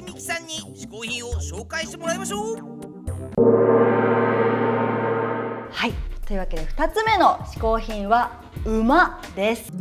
石美希さんに試行品を紹介してもらいましょう。はい。というわけで2つ目の試行品は馬です。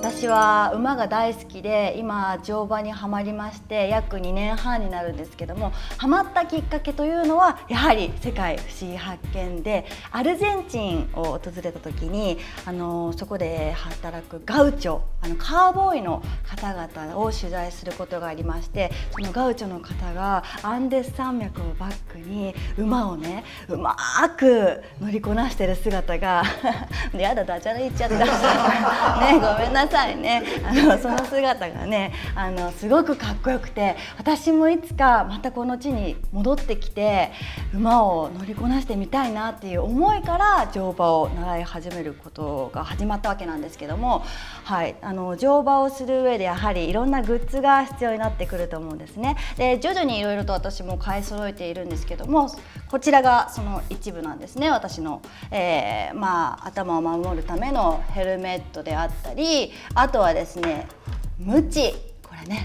私は馬が大好きで今乗馬にはまりまして約2年半になるんですけどもハマったきっかけというのはやはり世界不思議発見でアルゼンチンを訪れた時にあのそこで働くガウチョあのカーボーイの方々を取材することがありましてそのガウチョの方がアンデス山脈をバックに馬をねうまく乗りこなしてる姿が やだダジャレ言っちゃった。ねごめんなさいね。あのその姿がねあのすごくかっこよくて私もいつかまたこの地に戻ってきて馬を乗りこなしてみたいなっていう思いから乗馬を習い始めることが始まったわけなんですけども、はい、あの乗馬をする上でやはりいろんなグッズが必要になってくると思うんですね。で徐々にいろいろと私も買い揃えているんですけどもこちらがその一部なんですね私の、えー、まあ、頭を守るためのヘルメットであったりあとはですねムチ。これね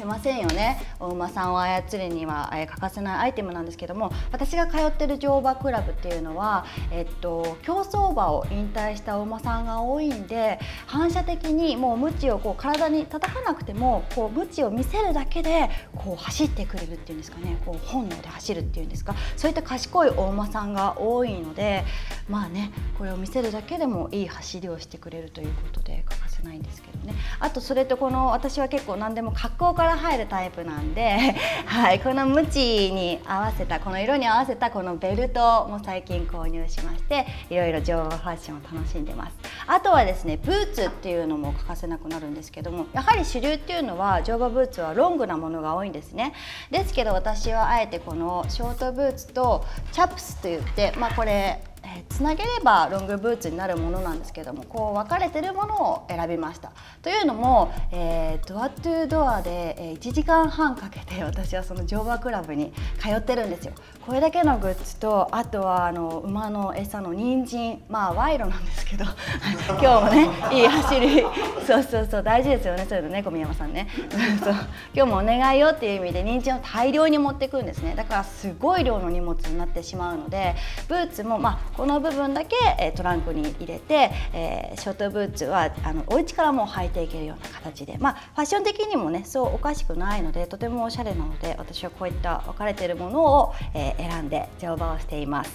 せませんよね。お馬さんを操るには、欠かせないアイテムなんですけども私が通ってる乗馬クラブっていうのは、えっと、競走馬を引退したお馬さんが多いんで反射的にもうムチをこう体に叩かなくてもこうムチを見せるだけでこう走ってくれるっていうんですかね。こう本能で走るっていうんですか。そういった賢いお馬さんが多いのでまあねこれを見せるだけでもいい走りをしてくれるということで欠かせないんですけどね。あとそれとこの私は結構何でも格好から入るタイプなんで、はい、このムチに合わせたこの色に合わせたこのベルトも最近購入しましていろいろ乗馬ファッションを楽しんでます。あとはですねブーツっていうのも欠かせなくなるんですけどもやはり主流っていうのは乗馬ブーツはロングなものが多いんですね。ですけど私はあえてこのショートブーツとチャップスといってまあこれえつなげればロングブーツになるものなんですけどもこう分かれてるものを選びました。というのも、えー、ドアトゥードアで、1時間半かけて私はその乗馬クラブに通ってるんですよ。これだけのグッズとあとはあの馬の餌の人参。まあ賄賂なんですけど 今日もねいい走り。そうそうそう大事ですよね。そういうのね小宮山さんね。そう。今日もお願いよっていう意味で人参を大量に持ってくんですね。だからすごい量の荷物になってしまうのでブーツもまあこの部分だけ、えトランクに入れて、えショートブーツはあのお家からも履いていけるような形で、まあ、ファッション的にもねそうおかしくないのでとてもおしゃれなので私はこういった分かれているものを、え選んで乗馬をしています。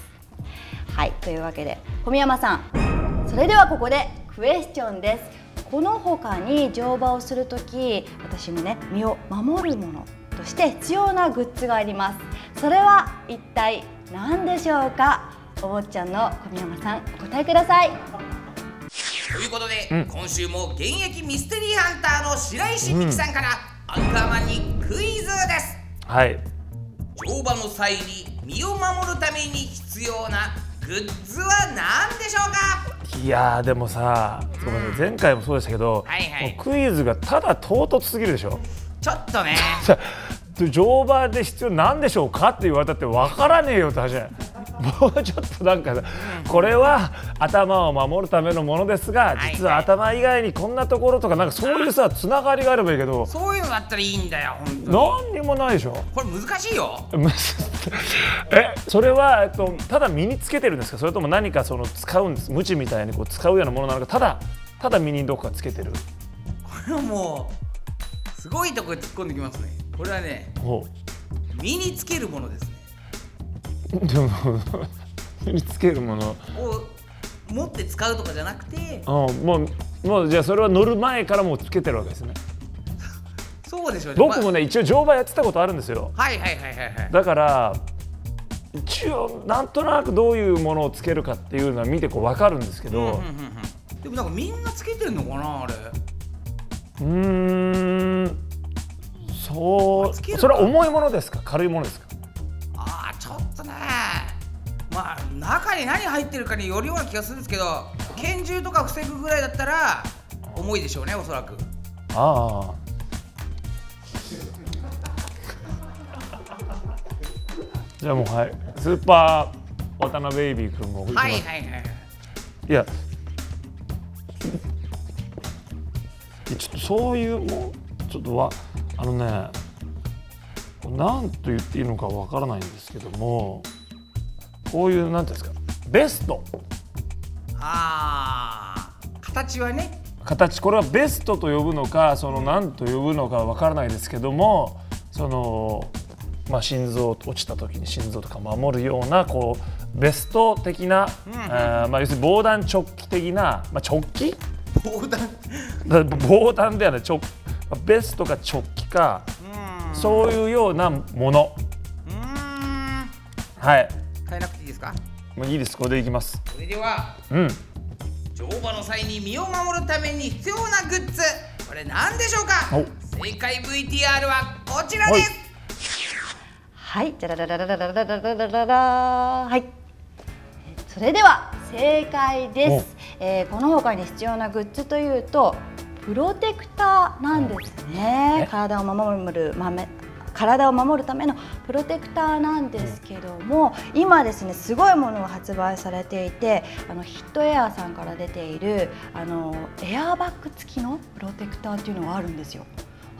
はいというわけで小宮山さん。それではここでクエスチョンです。この他に乗馬をする時私のね身を守るものとして必要なグッズがあります。それは一体何でしょうか？お坊ちゃんの小宮山さんお答えください。ということで、うん、今週も現役ミステリーハンターの白石美樹さんから、アンカーマンにクイズです。はい。乗馬の際に身を守るために必要なグッズは何でしょうか？いやでもさ、うん、前回もそうでしたけど、はいはい、クイズがただ唐突すぎるでしょ。ちょっとね。乗馬で必要なんでしょうかって言われたって分からねえよって話じゃもうちょっとなんかこれは頭を守るためのものですが実は頭以外にこんなところとかなんかそういうさつながりがあればいいけど。そういうのだったらいいんだよ何にもないでしょ。これ難しいよ えそれは、えっと、ただ身につけてるんですか？それとも何かその使うんです？無知みたいにこう使うようなものなのか？ただただ身にどこかつけてる。これはもうすごいところ突っ込んできますね。これはね身につけるものですね。でも 身につけるもの。を持って使うとかじゃなくてあもうもうじゃあそれは乗る前からもうつけてるわけですねそうでしょうね。僕もね、一応乗馬やってたことあるんですよ。はいはいはいはいはい。だから一応なんとなくどういうものをつけるかっていうのは見てこう分かるんですけど、でもなんかみんなつけてんのかなあれ。うんそうそれは重いものですか？軽いものですか？まあ中に何入ってるかによるような気がするんですけど拳銃とか防ぐぐらいだったら重いでしょうねおそらく。ああじゃあもうはい。スーパー渡辺ベイビー君もはいはいはいい。や。ちょっとそういうもうちょっとわあのね何と言っていいのかわからないんですけどもこういうなんていうんですかベスト。あー形はね。形これはベストと呼ぶのかその何と呼ぶのかわからないですけどもその、まあ、心臓落ちた時に心臓とか守るようなこうベスト的な、あーまあ、要するに防弾チョッキ的な、まあ、チョッキ？防弾？だ防弾ではないチョベストかチョッキかそういうようなもの。はい。変えなくていいですか？もういいです。これでいきます。それではうん。乗馬の際に身を守るために必要なグッズ。これ何でしょうか？お。正解 VTR はこちらですはい、じゃらららららららららららはい。それでは正解です。えーこの他に必要なグッズというとプロテクターなんですね。体を守る豆体を守るためのプロテクターなんですけども、今ですねすごいものが発売されていてあのヒットエアーさんから出ているあのエアーバッグ付きのプロテクターっていうのがあるんですよ。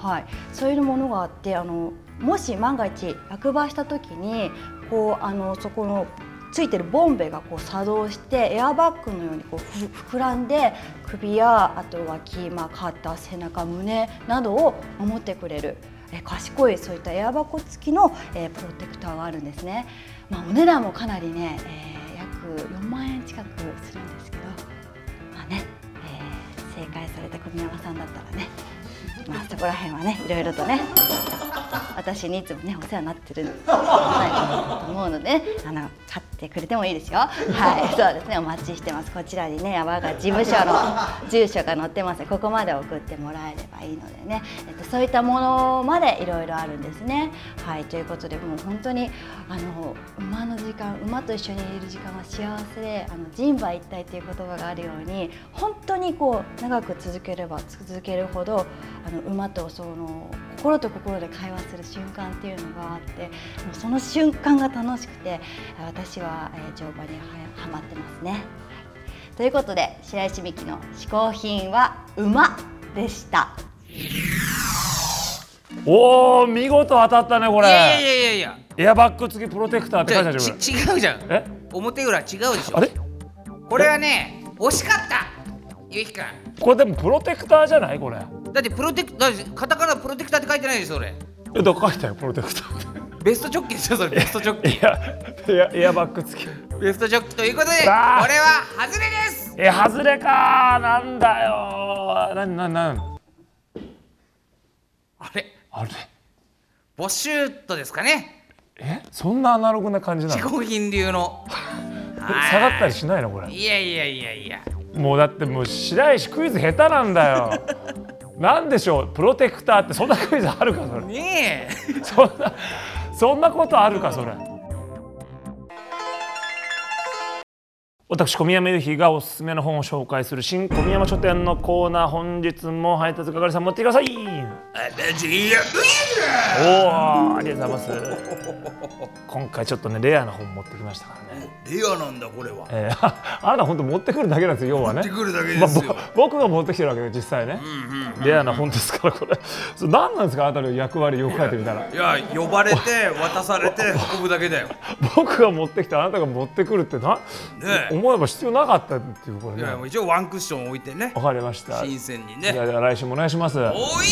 はい、そういうものがあってあのもし万が一落馬した時にこうあのそこのついてるボンベがこう作動してエアバッグのようにこう膨らんで首やあと脇、まあ、肩背中胸などを守ってくれるえ賢いそういったエアバッグ付きの、えプロテクターがあるんですね、まあ、お値段もかなりね、えー約4万円近くするんですけどまあね、えー正解された小宮山さんだったらね。まあそこら辺はねいろいろとね私にいつもねお世話になってるんじゃないかと思うので、ね、あの買ってくれてもいいですよ。はいそうですねお待ちしてます。こちらにね我が事務所の住所が載ってます。ここまで送ってもらえれば。いいのでね、えっと、そういったものまでいろいろあるんですね。はいということでもう本当にあの馬の時間馬と一緒にいる時間は幸せであの人馬一体という言葉があるように本当にこう長く続ければ続けるほどあの馬とその心と心で会話する瞬間っていうのがあってもうその瞬間が楽しくて私は、えー乗馬にははまってますね。ということで白石美希の嗜好品は馬。でした。おお見事当たったねこれ。いやいやいやいやエアバッグ付きプロテクターって書いてあるちよこ違うじゃん。れえ？表裏違うでしょ。あれ？これはね惜しかった。ゆうきくん。これでもプロテクターじゃないこれ。だってプロテクだってカタカナプロテクターって書いてないですそれ。えどこ書いたよプロテクターっベストチョッキですよそれベストチョッキていやエアエアバッグ付きベストチョッキということでこれは外れです。え外れか。なんだよ。なんなんなん？あれ？あれ？ボシュートですかね。え？そんなアナログな感じなの？嗜好品流の。下がったりしないの？これ。いやいやいやいや。もうだってもう白石クイズ下手なんだよ。なんでしょう？プロテクターってそんなクイズあるかそれ。ねえ。そんなそんなことあるかそれ私小宮山由紀がおすすめの本を紹介する新小宮山書店のコーナー本日も配達係さん持ってください。おおありがとうございます。今回ちょっとねレアな本持ってきましたからね、レアなんだこれは。えー、あ あなた本当持ってくるだけなんですよ要はね。持ってくるだけまあですよ。ぼ僕が持ってきてるわけで実際ね、レアな本ですからこれ。それ何なんですかあなたの役割よく書いてみたら。いや呼ばれて渡されて運ぶだけだよ。僕が持ってきてあなたが持ってくるってな、ねえ思えば必要なかったっていうこれね。いやもう一応ワンクッション置いてね。わかりました。新鮮にね。あじゃあ来週もお願いします。おい。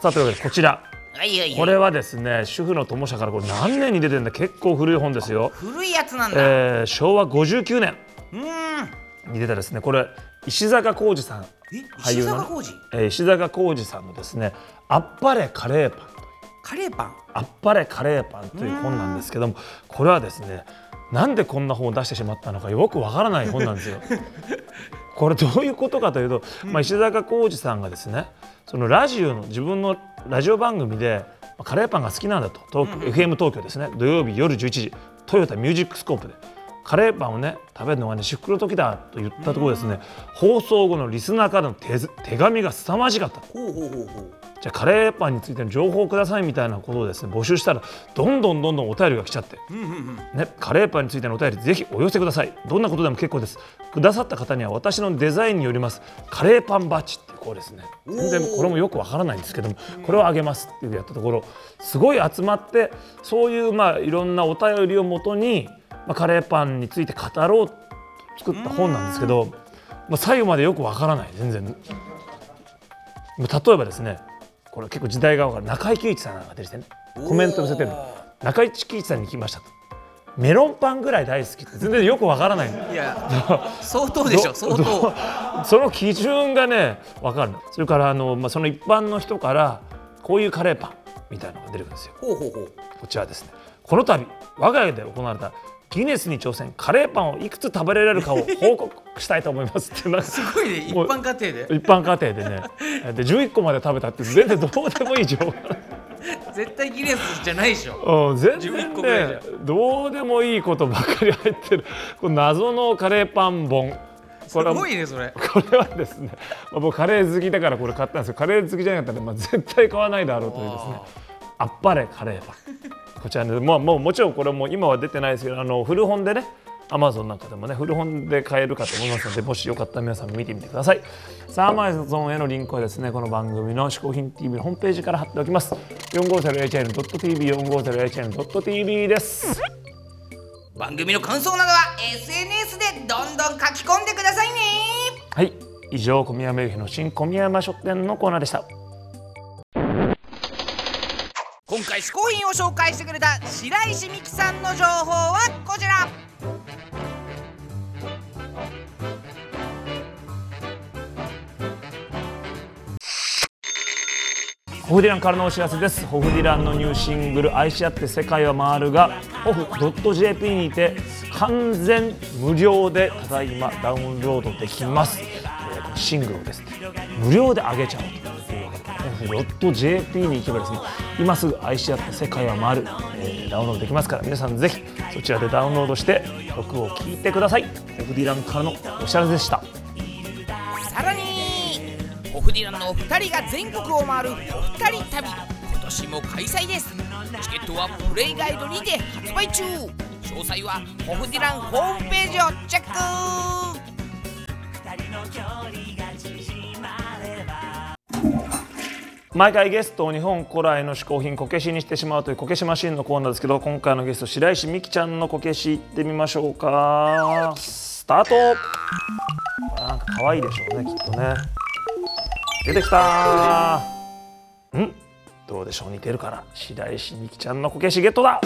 さあというわけでこちら。はいはいこれはですね主婦の友社からこれ何年に出てるんだ結構古い本ですよ、古いやつなんだ、えー昭和59年うーん。に出たですねこれ石坂浩二さん。え俳優のね。石坂浩二？えー石坂浩二さんのですねあっぱれカレーパンという。カレーパン？あっぱれカレーパンという本なんですけどもこれはですねなんでこんな本を出してしまったのかよくわからない本なんですよ。これどういうことかというと、まあ、石坂浩二さんがですねそのラジオの自分のラジオ番組でまあカレーパンが好きなんだと東京 FM 東京ですね。土曜日夜11時トヨタミュージックスコープでカレーパンをね食べるのがね至福の時だと言ったところですね、放送後のリスナーからの手手紙が凄まじかった。ほうほうほうほう。じゃあカレーパンについての情報をくださいみたいなことをですね募集したらどんどんどんどんお便りが来ちゃって、ね、カレーパンについてのお便りぜひお寄せください。どんなことでも結構です。くださった方には私のデザインによりますカレーパンバッジってこうですね。全然これもよくわからないんですけどもこれをあげますっていうやったところすごい集まってそういうまあいろんなお便りをもとに、まあ、カレーパンについて語ろうと作った本なんですけど、まあ、最後までよくわからない全然。例えばですねこれ結構時代が分かる中井貴一さんが出てきてねコメント載せてるの。中井貴一さんに聞きましたと。メロンパンぐらい大好きって全然よくわからないの。いや相当でしょ相当。どその基準がね分かるの。それからあの、まあ、その一般の人からこういうカレーパンみたいなのが出てくるんですよ。ほうほうほう。こちらですね。この度我が家で行われたギネスに挑戦カレーパンをいくつ食べられるかを報告したいと思いますってすごいね。一般家庭で。一般家庭でね。で11個まで食べたって全然どうでもいい情報絶対ギネスじゃないでしょ。うん全11然ねどうでもいいことばっかり入ってる。この謎のカレーパン本すこれはごいねそれ。これはですね、まあ、僕カレー好きだからこれ買ったんですけどカレー好きじゃなかったら、まあ、絶対買わないだろうというですねあっぱれカレーパン。こちらね、まあ、もうもちろんこれも今は出てないですけどあの古本でねアマゾンなんかでもね古本で買えるかと思いますのでもしよかったら皆さん見てみてください。さあアマゾンへのリンクはですねこの番組の嗜好品 TV のホームページから貼っておきます。450HN.tv 450HN.tv です。番組の感想などは SNS でどんどん書き込んでください。ねはい。以上小宮山由紀の新小宮山書店のコーナーでした。今回試行品を紹介してくれた白石美希さんの情報はこちら。ホフディランからのお知らせです。ホフディランのニューシングル「愛し合って世界は回る」がホフ .jp にて完全無料でただいまダウンロードできます、えーシングルをですね無料で上げちゃおうというわけでホフ .jp に行けばですね今すぐ愛し合って世界は回る、えーダウンロードできますから皆さんぜひそちらでダウンロードして曲を聴いてください。ホフディランからのお知らせでした。ディランのお二人が全国を回るお二人旅今年も開催です。チケットはプレイガイドにて発売中。詳細はホフディランホームページをチェック。毎回ゲストを日本古来の嗜好品こけしにしてしまうというこけしマシンのコーナーですけど今回のゲスト白石美希ちゃんのこけし行ってみましょうか。スタート。なんか可愛いでしょうねきっとね。出てきた。ん。どうでしょう。似てるから白石美希ちゃんのこけしゲットだ。